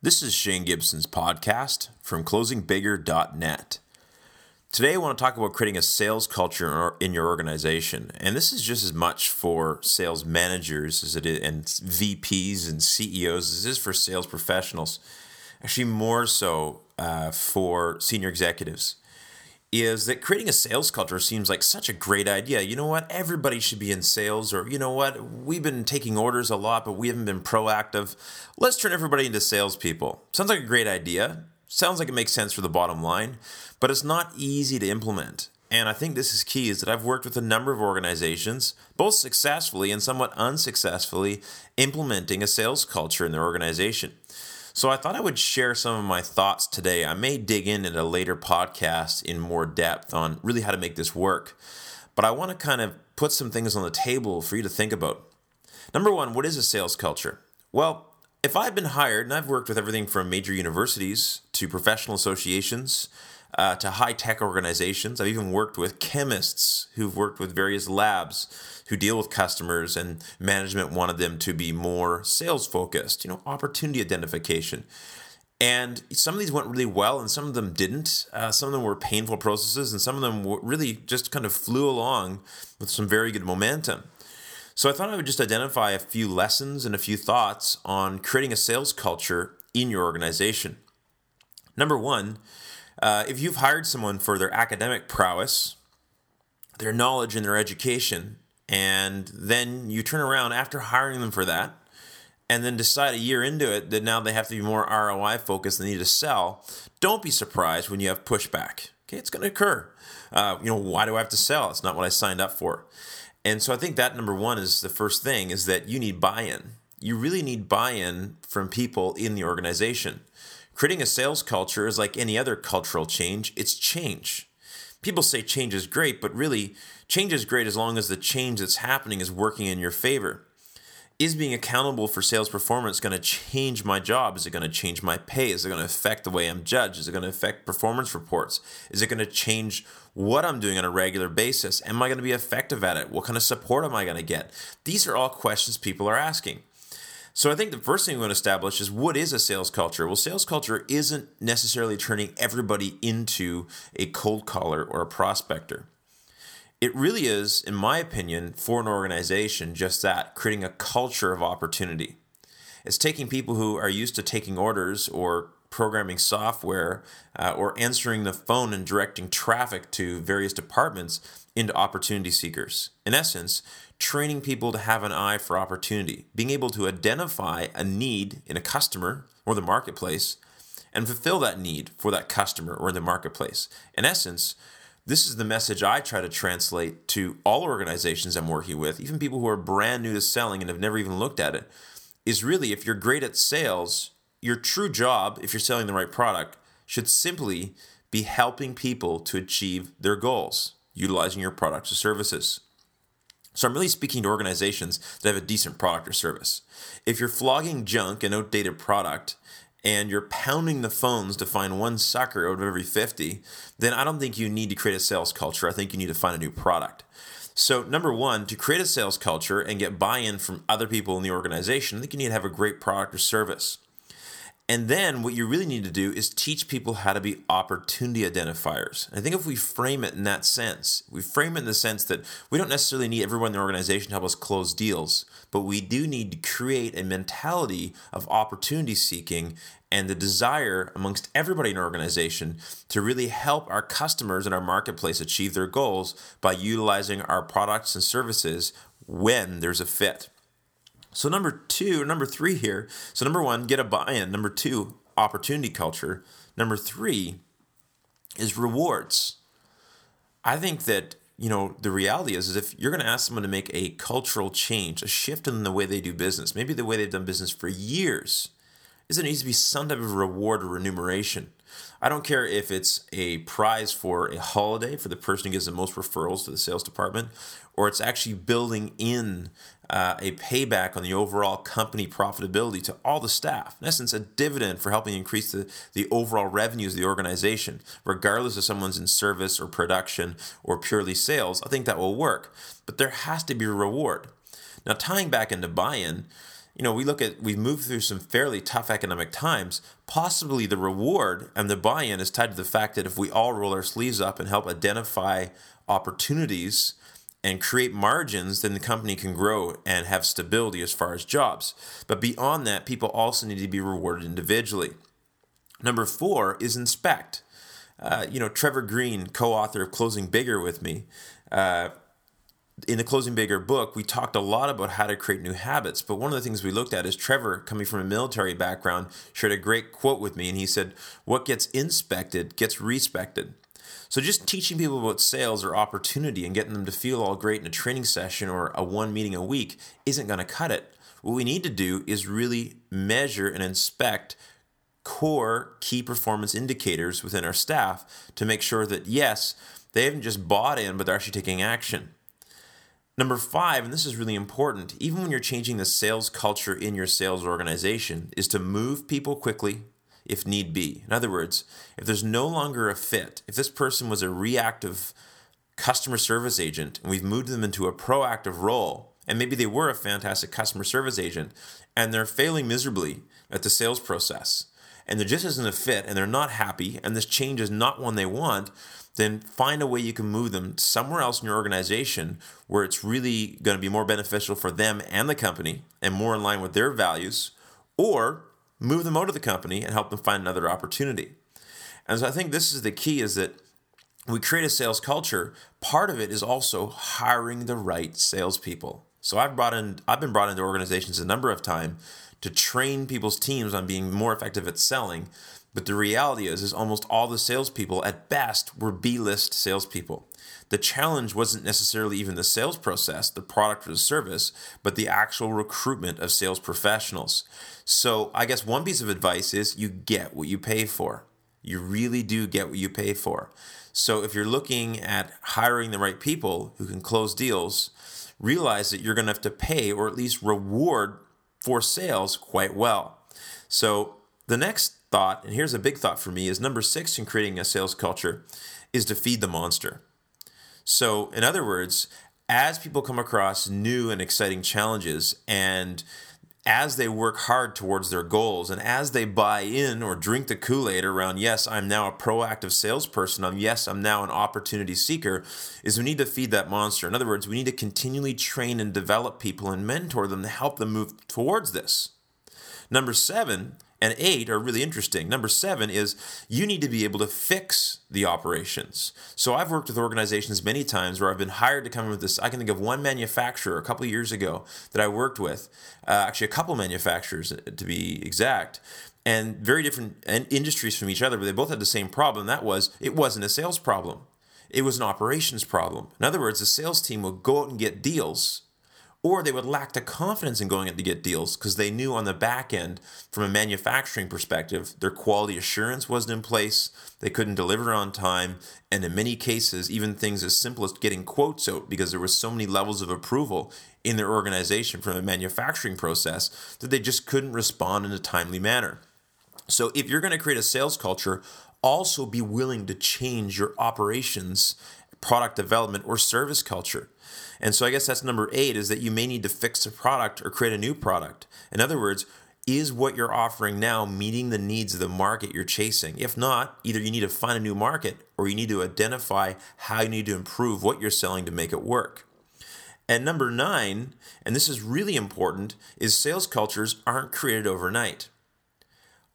This is Shane Gibson's podcast from closingbigger.net. Today, I want to talk about creating a sales culture in your organization. And this is just as much for sales managers as it is, and VPs and CEOs as it is for sales professionals. Actually, more so uh, for senior executives is that creating a sales culture seems like such a great idea. You know what? Everybody should be in sales, or you know what? We've been taking orders a lot, but we haven't been proactive. Let's turn everybody into salespeople. Sounds like a great idea. Sounds like it makes sense for the bottom line, but it's not easy to implement. And I think this is key is that I've worked with a number of organizations, both successfully and somewhat unsuccessfully, implementing a sales culture in their organization. So I thought I would share some of my thoughts today. I may dig in in a later podcast in more depth on really how to make this work. But I want to kind of put some things on the table for you to think about. Number one, what is a sales culture? Well, if I've been hired, and I've worked with everything from major universities to professional associations uh, to high tech organizations. I've even worked with chemists who've worked with various labs who deal with customers, and management wanted them to be more sales focused, you know, opportunity identification. And some of these went really well, and some of them didn't. Uh, some of them were painful processes, and some of them really just kind of flew along with some very good momentum. So I thought I would just identify a few lessons and a few thoughts on creating a sales culture in your organization. Number one, uh, if you've hired someone for their academic prowess, their knowledge and their education, and then you turn around after hiring them for that, and then decide a year into it that now they have to be more ROI focused and need to sell, don't be surprised when you have pushback. Okay, it's going to occur. Uh, you know, why do I have to sell? It's not what I signed up for. And so I think that number one is the first thing is that you need buy in. You really need buy in from people in the organization. Creating a sales culture is like any other cultural change, it's change. People say change is great, but really, change is great as long as the change that's happening is working in your favor. Is being accountable for sales performance going to change my job? Is it going to change my pay? Is it going to affect the way I'm judged? Is it going to affect performance reports? Is it going to change what I'm doing on a regular basis? Am I going to be effective at it? What kind of support am I going to get? These are all questions people are asking. So I think the first thing we want to establish is what is a sales culture? Well, sales culture isn't necessarily turning everybody into a cold caller or a prospector. It really is, in my opinion, for an organization, just that creating a culture of opportunity. It's taking people who are used to taking orders or programming software uh, or answering the phone and directing traffic to various departments into opportunity seekers. In essence, training people to have an eye for opportunity, being able to identify a need in a customer or the marketplace and fulfill that need for that customer or in the marketplace. In essence, this is the message I try to translate to all organizations I'm working with, even people who are brand new to selling and have never even looked at it. Is really if you're great at sales, your true job, if you're selling the right product, should simply be helping people to achieve their goals, utilizing your products or services. So I'm really speaking to organizations that have a decent product or service. If you're flogging junk and outdated product and you're pounding the phones to find one sucker out of every 50, then I don't think you need to create a sales culture. I think you need to find a new product. So, number one, to create a sales culture and get buy in from other people in the organization, I think you need to have a great product or service. And then what you really need to do is teach people how to be opportunity identifiers. I think if we frame it in that sense, we frame it in the sense that we don't necessarily need everyone in the organization to help us close deals, but we do need to create a mentality of opportunity seeking and the desire amongst everybody in our organization to really help our customers and our marketplace achieve their goals by utilizing our products and services when there's a fit. So number two, number three here. So number one, get a buy-in. Number two, opportunity culture. Number three is rewards. I think that you know the reality is, is if you're going to ask someone to make a cultural change, a shift in the way they do business, maybe the way they've done business for years, is there needs to be some type of reward or remuneration. I don't care if it's a prize for a holiday for the person who gives the most referrals to the sales department, or it's actually building in uh, a payback on the overall company profitability to all the staff. In essence, a dividend for helping increase the, the overall revenues of the organization, regardless if someone's in service or production or purely sales. I think that will work. But there has to be a reward. Now, tying back into buy in, you know, we look at, we've moved through some fairly tough economic times. Possibly the reward and the buy in is tied to the fact that if we all roll our sleeves up and help identify opportunities and create margins, then the company can grow and have stability as far as jobs. But beyond that, people also need to be rewarded individually. Number four is inspect. Uh, you know, Trevor Greene, co author of Closing Bigger with me, uh, in the Closing Bigger book, we talked a lot about how to create new habits. But one of the things we looked at is Trevor, coming from a military background, shared a great quote with me. And he said, What gets inspected gets respected. So just teaching people about sales or opportunity and getting them to feel all great in a training session or a one meeting a week isn't going to cut it. What we need to do is really measure and inspect core key performance indicators within our staff to make sure that yes, they haven't just bought in, but they're actually taking action. Number five, and this is really important, even when you're changing the sales culture in your sales organization, is to move people quickly if need be. In other words, if there's no longer a fit, if this person was a reactive customer service agent and we've moved them into a proactive role, and maybe they were a fantastic customer service agent and they're failing miserably at the sales process, and there just isn't a fit and they're not happy, and this change is not one they want, then find a way you can move them somewhere else in your organization where it's really going to be more beneficial for them and the company and more in line with their values, or move them out of the company and help them find another opportunity. And so I think this is the key is that we create a sales culture. Part of it is also hiring the right salespeople. So I've brought in I've been brought into organizations a number of times to train people's teams on being more effective at selling. But the reality is, is almost all the salespeople at best were B-list salespeople. The challenge wasn't necessarily even the sales process, the product or the service, but the actual recruitment of sales professionals. So I guess one piece of advice is you get what you pay for. You really do get what you pay for. So if you're looking at hiring the right people who can close deals, realize that you're going to have to pay or at least reward for sales quite well. So the next thought, and here's a big thought for me, is number six in creating a sales culture is to feed the monster. So, in other words, as people come across new and exciting challenges and as they work hard towards their goals and as they buy in or drink the Kool Aid around, yes, I'm now a proactive salesperson, I'm, yes, I'm now an opportunity seeker, is we need to feed that monster. In other words, we need to continually train and develop people and mentor them to help them move towards this. Number seven and eight are really interesting. Number seven is you need to be able to fix the operations. So I've worked with organizations many times where I've been hired to come in with this. I can think of one manufacturer a couple years ago that I worked with, uh, actually a couple manufacturers to be exact, and very different industries from each other, but they both had the same problem. That was it wasn't a sales problem. It was an operations problem. In other words, the sales team would go out and get deals or they would lack the confidence in going out to get deals because they knew on the back end, from a manufacturing perspective, their quality assurance wasn't in place, they couldn't deliver on time, and in many cases, even things as simple as getting quotes out because there was so many levels of approval in their organization from a manufacturing process that they just couldn't respond in a timely manner. So, if you're going to create a sales culture, also be willing to change your operations, product development, or service culture. And so I guess that's number eight is that you may need to fix a product or create a new product. In other words, is what you're offering now meeting the needs of the market you're chasing? If not, either you need to find a new market or you need to identify how you need to improve what you're selling to make it work. And number nine, and this is really important, is sales cultures aren't created overnight.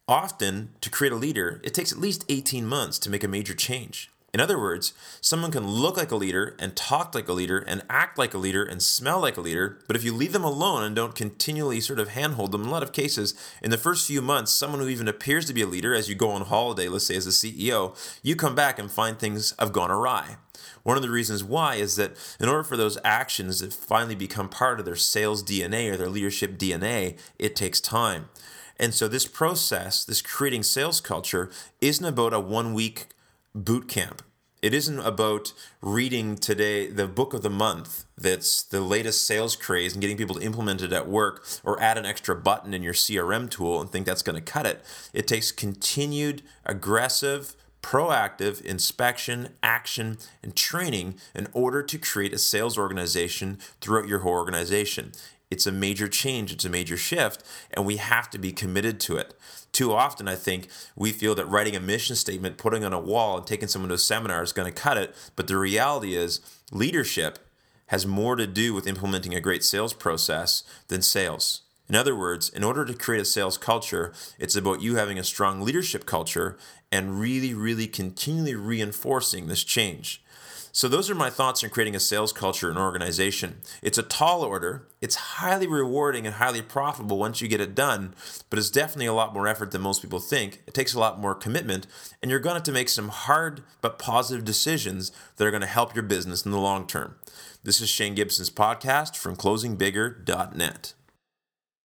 Often, to create a leader, it takes at least 18 months to make a major change. In other words, someone can look like a leader and talk like a leader and act like a leader and smell like a leader, but if you leave them alone and don't continually sort of handhold them, in a lot of cases, in the first few months, someone who even appears to be a leader, as you go on holiday, let's say as a CEO, you come back and find things have gone awry. One of the reasons why is that in order for those actions to finally become part of their sales DNA or their leadership DNA, it takes time. And so, this process, this creating sales culture, isn't about a one week boot camp. It isn't about reading today the book of the month that's the latest sales craze and getting people to implement it at work or add an extra button in your CRM tool and think that's going to cut it. It takes continued, aggressive, proactive inspection, action, and training in order to create a sales organization throughout your whole organization. It's a major change, it's a major shift, and we have to be committed to it. Too often, I think we feel that writing a mission statement, putting on a wall, and taking someone to a seminar is going to cut it. But the reality is, leadership has more to do with implementing a great sales process than sales. In other words, in order to create a sales culture, it's about you having a strong leadership culture and really, really continually reinforcing this change. So, those are my thoughts on creating a sales culture in an organization. It's a tall order, it's highly rewarding and highly profitable once you get it done, but it's definitely a lot more effort than most people think. It takes a lot more commitment, and you're going to have to make some hard but positive decisions that are going to help your business in the long term. This is Shane Gibson's podcast from closingbigger.net.